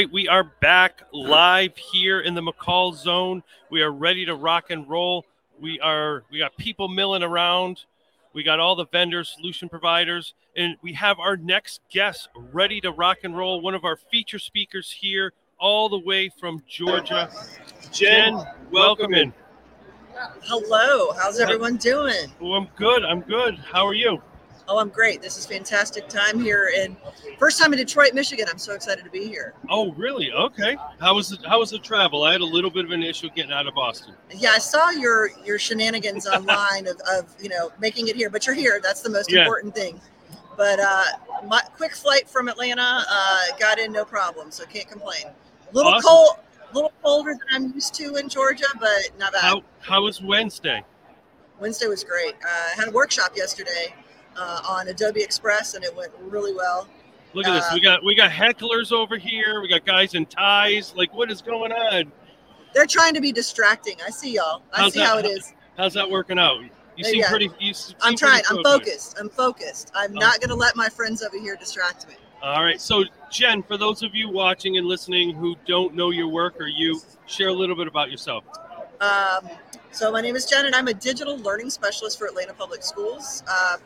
right, we are back live here in the MACUL zone. We are ready to rock and roll. We are we got people milling around. We got all the vendors, solution providers, and we have our next guest ready to rock and roll. One of our feature speakers here, all the way from Georgia. Jen, welcome in. Hello, how's everyone doing? Oh, I'm good. I'm good. How are you? Oh, I'm great. This is fantastic time here and first time in Detroit, Michigan. I'm so excited to be here. Oh, really? Okay. How was the how was the travel? I had a little bit of an issue getting out of Boston. Yeah, I saw your your shenanigans online of, of you know making it here, but you're here. That's the most Yeah. important thing. But uh, my quick flight from Atlanta uh, got in no problem, so can't complain. A little Awesome. cold, a little colder than I'm used to in Georgia, but not bad. How how was Wednesday? Wednesday was great. Uh, I had a workshop yesterday uh, on Adobe Express, and it went really well. Look at this. Uh, We got we got hecklers over here. We got guys in ties. Like, what is going on? They're trying to be distracting. I see y'all. I How's see that- how it is. How's that working out? You seem Yeah. pretty. You seem I'm trying. I'm focused. focused. I'm focused. I'm Oh. not going to let my friends over here distract me. All right. So, Jen, for those of you watching and listening who don't know your work or you, share a little bit about yourself. Um, so my name is Jen, and I'm a digital learning specialist for Atlanta Public Schools. Uh,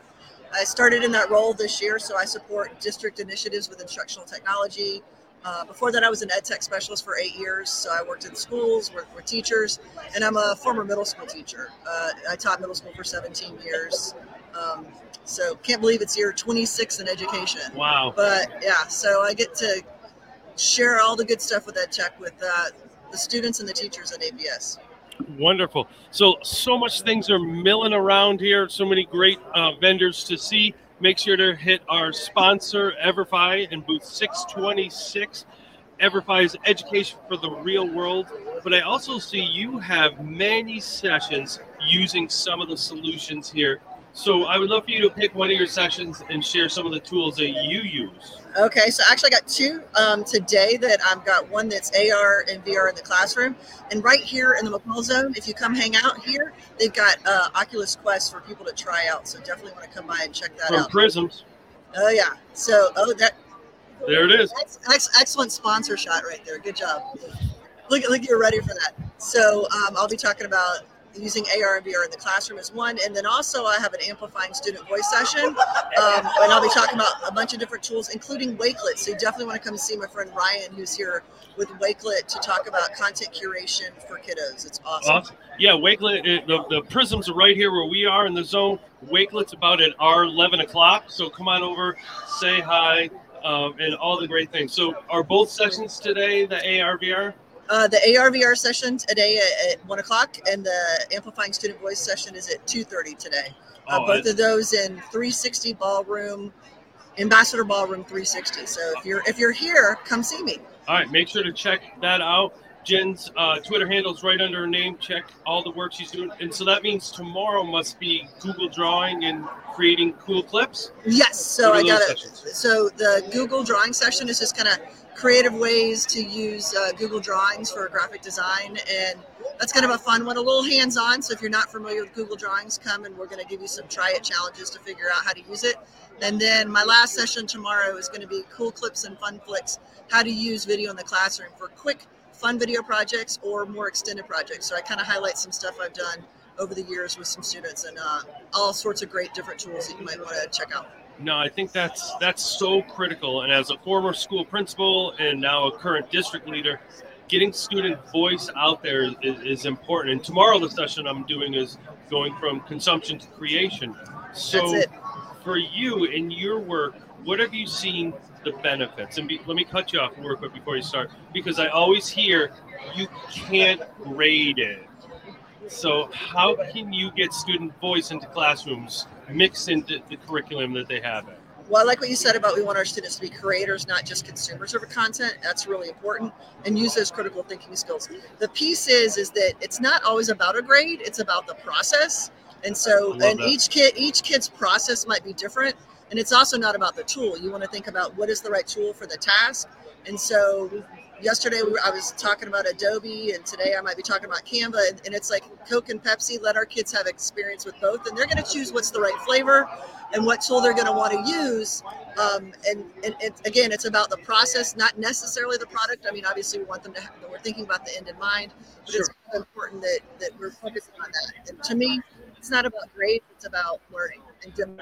I started in that role this year, so I support district initiatives with instructional technology. Uh, before that, I was an ed tech specialist for eight years. So I worked in schools, worked with teachers, and I'm a former middle school teacher. Uh, I taught middle school for 17 years. Um, so can't believe it's year 26 in education. Wow. But yeah, so I get to share all the good stuff with ed tech with uh, the students and the teachers at APS. Wonderful. So, so much things are milling around here. So many great uh, vendors to see. Make sure to hit our sponsor, Everfi, in booth 626. Everfi is education for the real world. But I also see you have many sessions using some of the solutions here. So, I would love for you to pick one of your sessions and share some of the tools that you use. Okay, so actually, I got two um, today. That I've got one that's AR and VR in the classroom, and right here in the MACUL zone, if you come hang out here, they've got uh, Oculus Quest for people to try out. So definitely want to come by and check that From out. Prisms. Oh yeah, so oh that There it is. Ex- ex- excellent sponsor shot right there. Good job. Look, look, you're ready for that. So um, I'll be talking about using AR and VR in the classroom is one, and then also I have an amplifying student voice session, um, and I'll be talking about a bunch of different tools, including Wakelet. So you definitely want to come see my friend Ryan, who's here with Wakelet to talk about content curation for kiddos. It's awesome. Awesome. Yeah, Wakelet, it, the, the prisms are right here where we are in the zone. Wakelet's about at our 11 o'clock. So come on over, say hi, um, and all the great things. So are both sessions today the ARVR? Uh, the ARVR session today at, at one o'clock, and the amplifying student voice session is at two thirty today. Uh, Oh, both of those in 360 ballroom, Ambassador Ballroom 360. So if you're if you're here, come see me. All right, make sure to check that out. Jen's uh, Twitter handle is right under her name. Check all the work she's doing. And so that means tomorrow must be Google Drawing and creating cool clips. Yes. So I got it. So the Google drawing session is just kind of creative ways to use uh, Google Drawings for graphic design, and that's kind of a fun one, a little hands-on. So if you're not familiar with Google Drawings, come and we're going to give you some try it challenges to figure out how to use it. And then my last session tomorrow is going to be cool clips and fun flicks, how to use video in the classroom for quick, fun video projects or more extended projects. So I kind of highlight some stuff I've done over the years with some students and uh, all sorts of great different tools that you might want to check out. No, I think that's that's so critical. And as a former school principal and now a current district leader, getting student voice out there is, is important. And tomorrow the session I'm doing is going from consumption to creation. So for you in your work, what have you seen the benefits? And be, let me cut you off real quick before you start, because I always hear you can't grade it. So how can you get student voice into classrooms mix into the curriculum that they have? Well, I like what you said about we want our students to be creators, not just consumers of content. That's really important, and use those critical thinking skills. The piece is is that it's not always about a grade; it's about the process. And so, and that. each kid, each kid's process might be different, and it's also not about the tool. You want to think about what is the right tool for the task. And so, yesterday I was talking about Adobe, and today I might be talking about Canva, and, and it's like Coke and Pepsi. Let our kids have experience with both, and they're going to choose what's the right flavor and what tool they're going to want to use. Um, and, and it, again, it's about the process, not necessarily the product. I mean, obviously, we want them to have, we're thinking about the end in mind, but Sure. it's important that, that we're focusing on that. And to me, it's not about grades, it's about learning and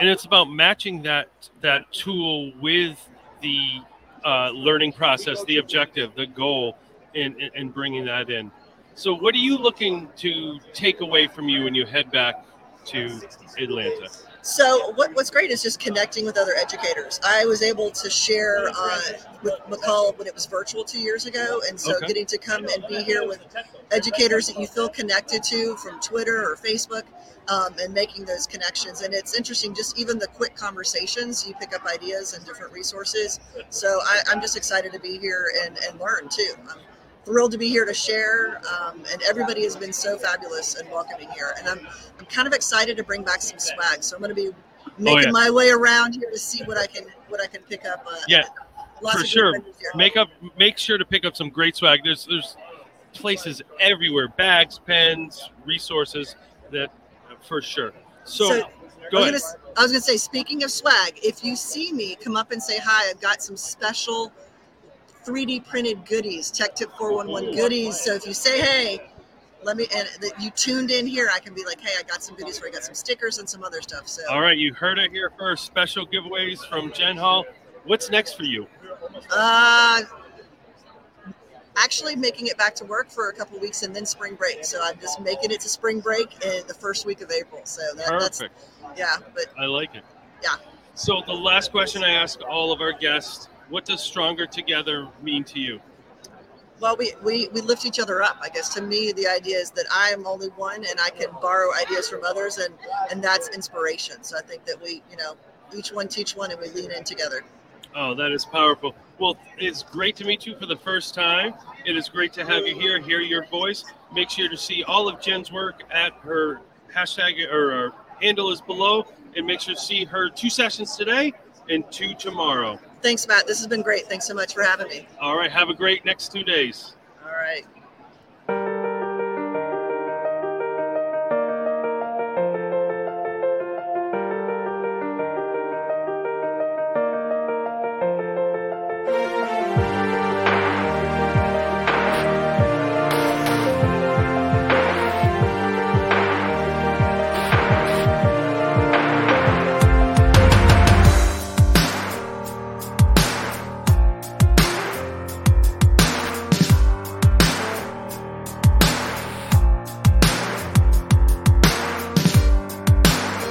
and it's about matching that that tool with the uh, learning process, the objective, the goal, and, and bringing that in. So, what are you looking to take away from you when you head back to Atlanta? So what, what's great is just connecting with other educators. I was able to share uh, with MACUL when it was virtual two years ago, and so Okay. getting to come and be here with educators that you feel connected to from Twitter or Facebook, um, and making those connections. And it's interesting, just even the quick conversations, you pick up ideas and different resources. So I, I'm just excited to be here and, and learn too. I'm thrilled to be here to share, um, and everybody has been so fabulous and welcoming here. And I'm I'm kind of excited to bring back some swag. So I'm going to be making Oh, yeah. my way around here to see what I can what I can pick up. Uh, Yeah, lots for of sure. Make up, make sure to pick up some great swag. There's there's places everywhere, bags, pens, resources that for sure. So, So, go I was, ahead. gonna, I was gonna say, speaking of swag, if you see me, come up and say hi. I've got some special 3D printed goodies, Tech Tip 411 goodies. So if you say hey, let me and that you tuned in here, I can be like, hey, I got some goodies for you. I got some stickers and some other stuff. So All right, you heard it here first. Special giveaways from Jen Hall. What's next for you? uh actually making it back to work for a couple weeks and then spring break. So I'm just making it to spring break in the first week of April. So that, that's Perfect. yeah, but I like it. Yeah. So the last question I ask all of our guests: What does stronger together mean to you? Well, we, we, we lift each other up. I guess to me, the idea is that I am only one and I can borrow ideas from others, and, and that's inspiration. So I think that we, you know, each one teach one and we lean in together. Oh, that is powerful. Well, it's great to meet you for the first time. It is great to have you here, hear your voice. Make sure to see all of Jen's work at her hashtag or her handle is below, and make sure to see her two sessions today and two tomorrow. Thanks, Matt. This has been great. Thanks so much for having me. All right, have a great next two days. All right.